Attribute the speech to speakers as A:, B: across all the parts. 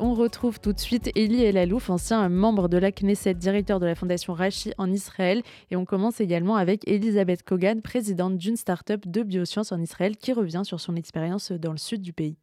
A: On retrouve tout de suite Eli Elalouf, ancien membre de la Knesset, directeur de la fondation Rachi en Israël. Et on commence également avec Elisabeth Kogan, présidente d'une start-up de biosciences en Israël, qui revient sur son expérience dans le sud du pays.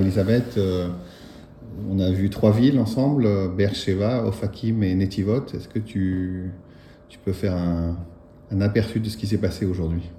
B: Elisabeth, euh, on a vu trois villes ensemble, Beersheba, Ofakim et Netivot. Est-ce que tu, tu peux faire un, un aperçu de ce qui s'est passé aujourd'hui?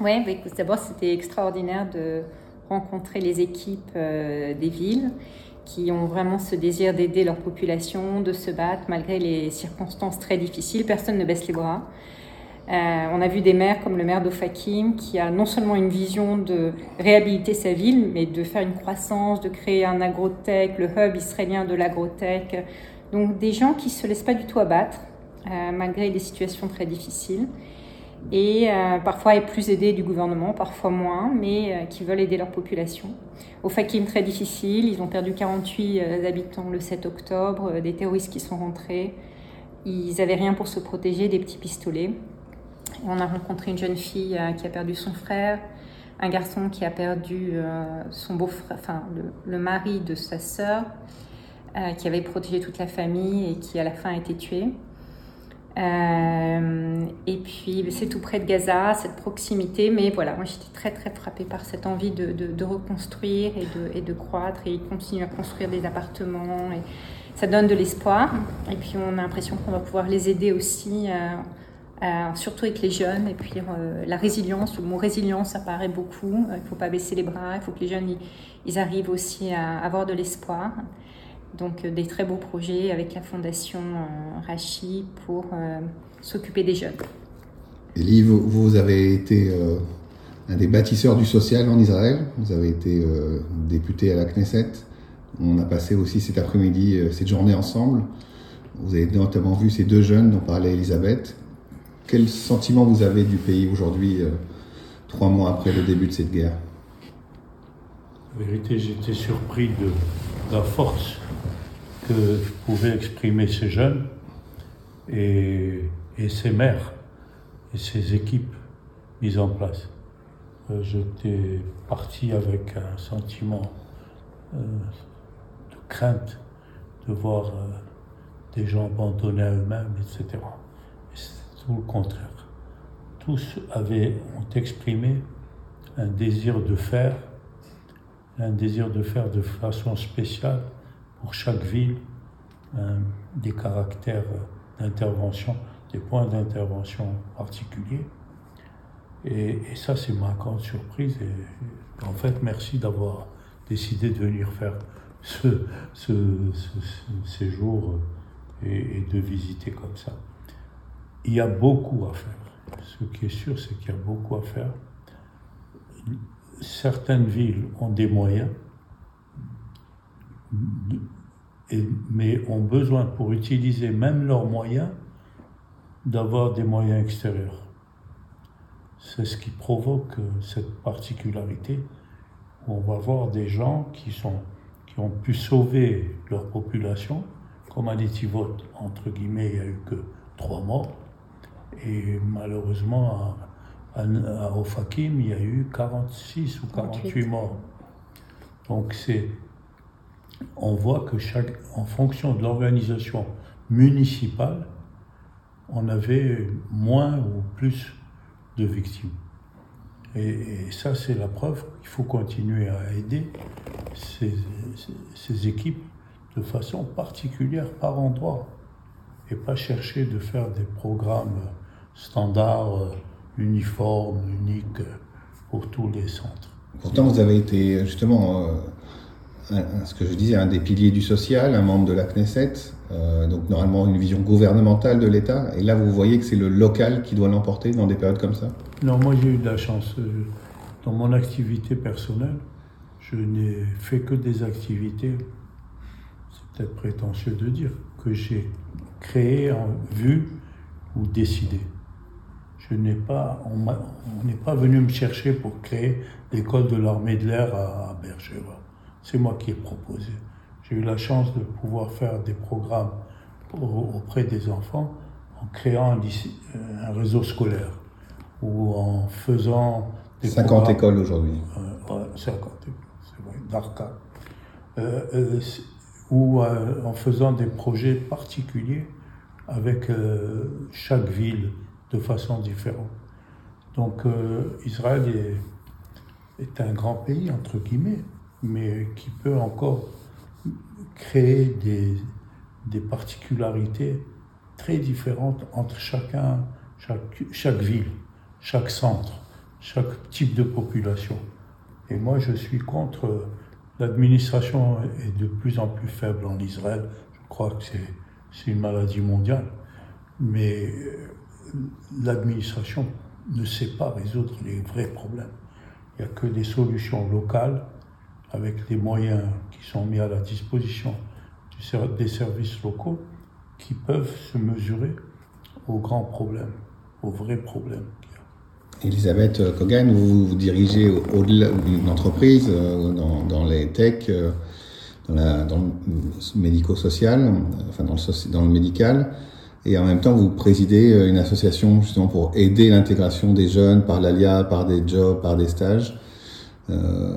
C: Oui, bah, d'abord c'était extraordinaire de rencontrer les équipes euh, des villes qui ont vraiment ce désir d'aider leur population, de se battre malgré les circonstances très difficiles. Personne ne baisse les bras. Euh, on a vu des maires comme le maire d'Ofakim qui a non seulement une vision de réhabiliter sa ville, mais de faire une croissance, de créer un agrotech, le hub israélien de l'agrotech. Donc des gens qui ne se laissent pas du tout abattre euh, malgré des situations très difficiles et euh, parfois être plus aidés du gouvernement, parfois moins, mais euh, qui veulent aider leur population. Au Fakim, très difficile, ils ont perdu 48 euh, habitants le 7 octobre, des terroristes qui sont rentrés, ils n'avaient rien pour se protéger, des petits pistolets. on a rencontré une jeune fille qui a perdu son frère, un garçon qui a perdu son beau-frère, enfin le, le, mari de sa sœur, qui avait protégé toute la famille et qui à la fin a été tué. Euh, et puis c'est tout près de Gaza, cette proximité, mais voilà, moi j'étais très très frappée par cette envie de, de, reconstruire et de, et de, croître, et ils continuent à construire des appartements, et ça donne de l'espoir, et puis on a l'impression qu'on va pouvoir les aider aussi, euh, surtout avec les jeunes, et puis euh, la résilience, le mot résilience ça paraît beaucoup, il ne faut pas baisser les bras, il faut que les jeunes ils arrivent aussi à avoir de l'espoir. Donc euh, des très beaux projets avec la fondation euh, Rachi pour euh, s'occuper des jeunes.
B: Elie, vous, avez été un des bâtisseurs du social en Israël. Vous avez été député à la Knesset. On a passé aussi cet après-midi, cette journée ensemble. Vous avez notamment vu ces deux jeunes dont parlait Elisabeth. Quel sentiment vous avez du pays aujourd'hui, trois mois après le début de cette guerre?
D: En vérité, j'étais surpris de la force que pouvaient exprimer ces jeunes et, ces maires et ces équipes mises en place. Euh, j'étais parti avec un sentiment euh, de crainte de voir euh, des gens abandonnés à eux-mêmes, etc. Et c'est tout le contraire. Tous avaient, ont exprimé un désir de faire, un désir de faire de façon spéciale pour chaque ville euh, des caractères d'intervention, des points d'intervention particuliers. Et, ça, c'est ma grande surprise. En fait, merci d'avoir décidé de venir faire ce, séjour et, de visiter comme ça. Il y a beaucoup à faire. Ce qui est sûr, c'est qu'il y a beaucoup à faire. Certaines villes ont des moyens, mais ont besoin pour utiliser même leurs moyens d'avoir des moyens extérieurs. C'est ce qui provoque cette particularité. On va voir des gens qui, sont, qui ont pu sauver leur population, comme à Netivot, entre guillemets, il n'y a eu que trois morts. Et malheureusement, à, à, Ofakim, il y a eu 46 ou 48 morts. Donc c'est on voit que chaque, en fonction de l'organisation municipale, on avait moins ou plus de victimes. Et, ça, c'est la preuve qu'il faut continuer à aider ces, ces, équipes de façon particulière par endroit et pas chercher de faire des programmes standards, uniformes, uniques pour tous les centres.
B: Pourtant, vous avez été justement euh, ce que je disais, un des piliers du social, un membre de la Knesset, euh, donc normalement une vision gouvernementale de l'État. Et là, vous voyez que c'est le local qui doit l'emporter dans des périodes comme ça?
D: Non, moi j'ai eu de la chance. Euh, dans mon activité personnelle, je n'ai fait que des activités, c'est peut-être prétentieux de dire, que j'ai créé, vu ou décidé. Je n'ai pas, on n'est pas venu me chercher pour créer l'école de l'armée de l'air à Bergeva c'est moi qui ai proposé. J'ai eu la chance de pouvoir faire des programmes auprès des enfants en créant un, euh, réseau scolaire ou en faisant
B: des 50 écoles aujourd'hui.
D: Euh, 50 c'est vrai, d'ARCA. Euh, euh ou en faisant des projets particuliers avec chaque ville de façon différente. Donc Israël est, un grand pays, entre guillemets, mais qui peut encore créer des, des particularités très différentes entre chacun, chaque, chaque ville, chaque centre, chaque type de population. Et moi, je suis contre. L'administration est de plus en plus faible en Israël. Je crois que c'est une maladie mondiale. Mais euh, l'administration ne sait pas résoudre les vrais problèmes. Il n'y a que des solutions locales avec des moyens qui sont mis à la disposition des services locaux qui peuvent se mesurer aux grands problèmes, aux vrais problèmes.
B: Elisabeth Kogan, vous, vous dirigez au-delà d'une entreprise euh, dans, les tech, euh, dans, le médico-social, enfin dans le médical, et en même temps vous présidez euh, une association justement pour aider l'intégration des jeunes par l'ALIA, par des jobs, par des stages. Euh,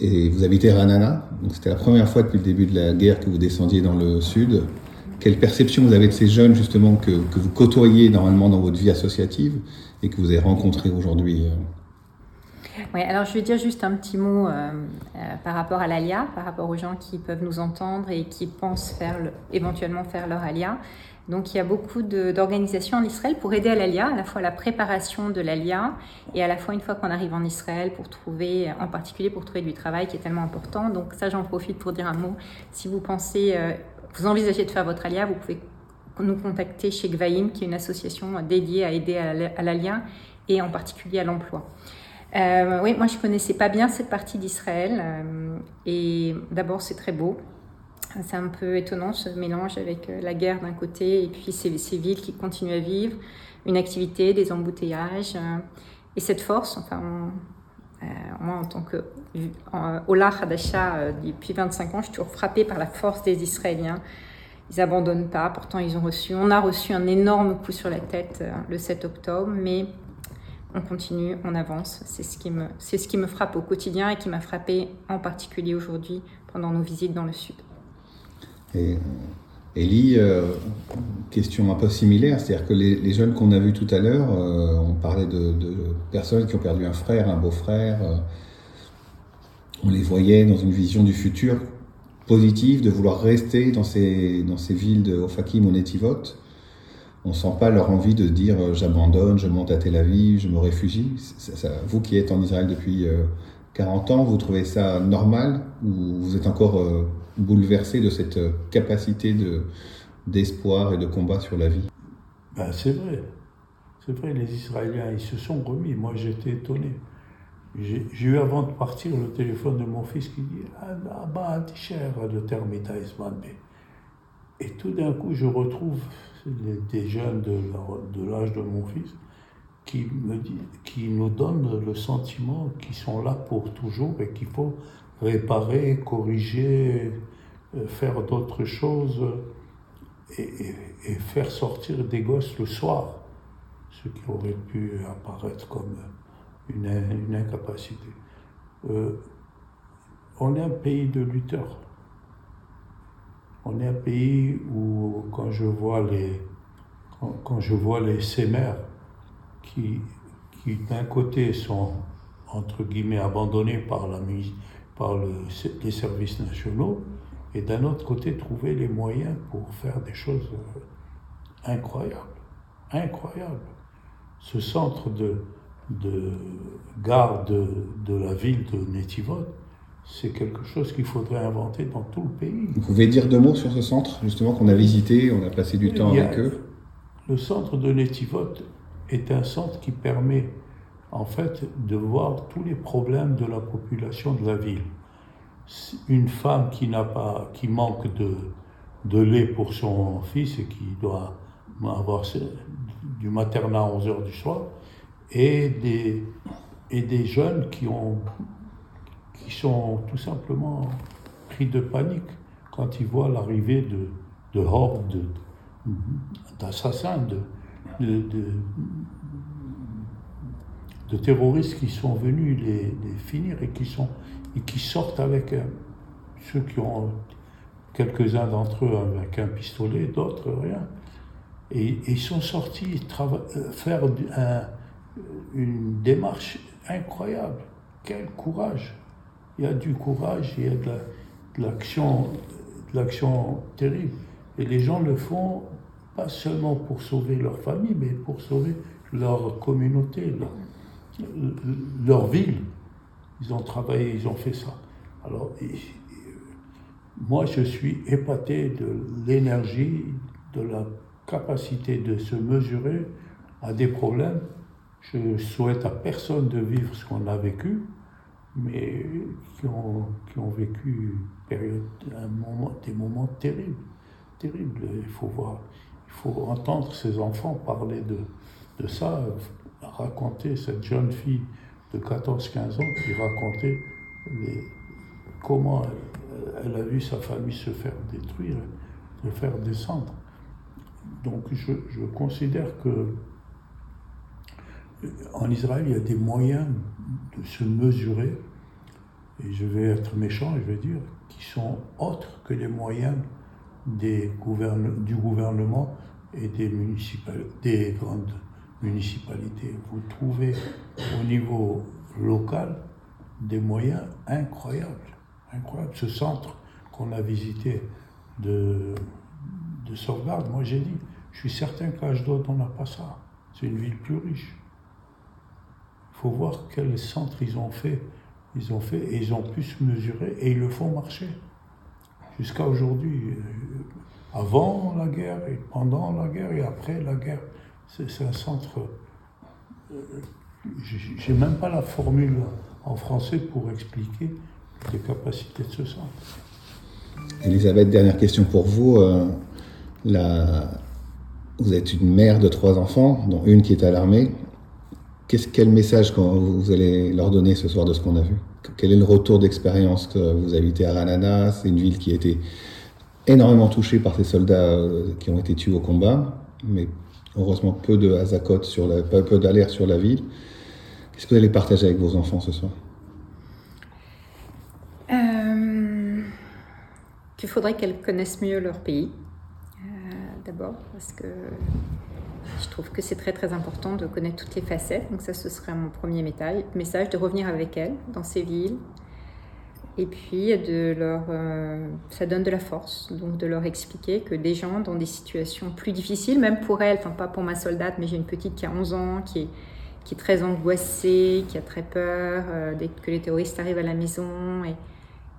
B: et vous habitez Ranana, donc c'était la première fois depuis le début de la guerre que vous descendiez dans le sud. Quelle perception vous avez de ces jeunes justement que, que vous côtoyez normalement dans votre vie associative et que vous avez rencontrés aujourd'hui euh?
C: oui, alors je vais dire juste un petit mot par rapport à l'ALIA, par rapport aux gens qui peuvent nous entendre et qui pensent faire éventuellement faire leur ALIA. Donc il y a beaucoup d'organisations en Israël pour aider à l'ALIA, à la fois la préparation de l'ALIA et à la fois une fois qu'on arrive en Israël pour trouver, en particulier pour trouver du travail qui est tellement important. Donc ça j'en profite pour dire un mot. Si vous pensez, euh, vous envisagez de faire votre ALIA, vous pouvez nous contacter chez Gvaim, qui est une association dédiée à aider à l'ALIA et en particulier à l'emploi. Euh, oui, moi je connaissais pas bien cette partie d'Israël euh, et d'abord c'est très beau, c'est un peu étonnant ce mélange avec euh, la guerre d'un côté et puis ces, villes qui continuent à vivre, une activité, des embouteillages euh, et cette force. Enfin, euh, moi, en tant que Ola Hadasha depuis 25 ans, je suis toujours frappée par la force des Israéliens. Ils abandonnent pas. Pourtant, ils ont reçu, on a reçu un énorme coup sur la tête le 7 octobre, mais on continue, on avance. C'est ce qui me, c'est ce qui me frappe au quotidien et qui m'a frappé en particulier aujourd'hui pendant nos visites dans le sud.
B: Et Ellie, euh, question un peu similaire, c'est-à-dire que les, jeunes qu'on a vus tout à l'heure, euh, on parlait de, personnes qui ont perdu un frère, un beau-frère, euh, on les voyait dans une vision du futur positive, de vouloir rester dans ces, dans ces villes de Ofakim ou. On sent pas leur envie de dire j'abandonne, je monte à Tel Aviv, je me réfugie. vous qui êtes en Israël depuis 40 ans, vous trouvez ça normal ou vous êtes encore bouleversé de cette capacité de, d'espoir et de combat sur la vie
D: ben, C'est vrai. C'est vrai, les Israéliens, ils se sont remis. Moi, j'étais étonné. J'ai, eu avant de partir le téléphone de mon fils qui dit Ah, bah, cher, le terme Et tout d'un coup, je retrouve des jeunes de, de l'âge de mon fils qui, me dit, qui nous donnent le sentiment qu'ils sont là pour toujours et qu'il faut réparer, corriger, euh, faire d'autres choses et, faire sortir des gosses le soir, ce qui aurait pu apparaître comme une, incapacité. Euh, on est un pays de lutteurs. On est un pays où, quand je vois les, quand, je vois les qui, d'un côté sont entre guillemets abandonnés par la par le, les services nationaux, et d'un autre côté trouver les moyens pour faire des choses euh, incroyables, incroyables. Ce centre de, de garde de, la ville de Netivot, c'est quelque chose qu'il faudrait inventer dans tout le pays.
B: Vous pouvez dire deux mots sur ce centre, justement, qu'on a visité, on a passé du temps avec eux?
D: Le centre de Netivot est un centre qui permet en fait de voir tous les problèmes de la population de la ville. Une femme qui n'a pas, qui manque de, lait pour son fils et qui doit avoir du maternat à 11 heures du soir, et des, jeunes qui, ont, qui sont tout simplement pris de panique quand ils voient l'arrivée de, de hordes d'assassins, de terroristes qui sont venus les, finir et qui, sont, et qui sortent avec ceux qui ont quelques-uns d'entre eux avec un pistolet, d'autres rien. Et, ils sont sortis euh, faire une démarche incroyable. Quel courage Il y a du courage, il y a de l'action de l'action terrible. Et les gens le font pas seulement pour sauver leur famille, mais pour sauver leur communauté, leur, ville. Ils ont travaillé, ils ont fait ça. Alors, moi, je suis épaté de l'énergie, de la capacité de se mesurer à des problèmes. Je souhaite à personne de vivre ce qu'on a vécu, mais qui ont, qui ont vécu période, un moment, des moments terribles. Terribles. Il faut voir, il faut entendre ces enfants parler de, de ça, raconter cette jeune fille de 14-15 ans qui racontait comment elle, a vu sa famille se faire détruire, se faire descendre. Donc je, je considère que en Israël, il y a des moyens de se mesurer, et je vais être méchant je vais dire, qui sont autres que les moyens des du gouvernement et des, des grandes municipalités. Vous trouvez au niveau local des moyens incroyables. Ce centre qu'on a visité de, de sauvegarde, moi j'ai dit, je suis certain qu'Ashdod, on n'a pas ça. C'est une ville plus riche. Il faut voir quel centre ils ont fait. Ils ont fait et ils ont pu se mesurer et ils le font marcher. Jusqu'à aujourd'hui. Euh, avant la guerre et pendant la guerre et après la guerre. C'est un centre. Euh, j'ai même pas la formule en français pour expliquer les capacités de ce centre.
B: Elisabeth, dernière question pour vous. Euh, vous êtes une mère de trois enfants, dont une qui est à l'armée. quel message vous allez leur donner ce soir de ce qu'on a vu? Quel est le retour d'expérience que vous habitez à Ranana? C'est une ville qui a été énormément touchée par ces soldats euh, qui ont été tués au combat, mais heureusement peu de sur la, peu d'alerte sur la ville. Qu'est-ce que vous allez partager avec vos enfants ce soir?
C: Euh, Qu'il faudrait qu'elles connaissent mieux leur pays, euh, d'abord, parce que je trouve que c'est très très important de connaître toutes les facettes. Donc ça, ce serait mon premier message, de revenir avec elles dans ces villes, et puis, de leur, euh, ça donne de la force, donc de leur expliquer que des gens dans des situations plus difficiles, même pour elle, enfin pas pour ma soldate, mais j'ai une petite qui a 11 ans, qui est, qui est très angoissée, qui a très peur euh, que les terroristes arrivent à la maison et,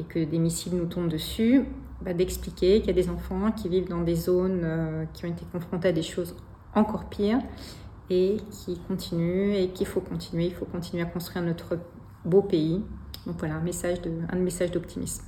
C: et que des missiles nous tombent dessus, bah, d'expliquer qu'il y a des enfants qui vivent dans des zones euh, qui ont été confrontés à des choses encore pires et qui continuent et qu'il faut continuer, il faut continuer à construire notre beau pays donc voilà, un message de, un message d'optimisme.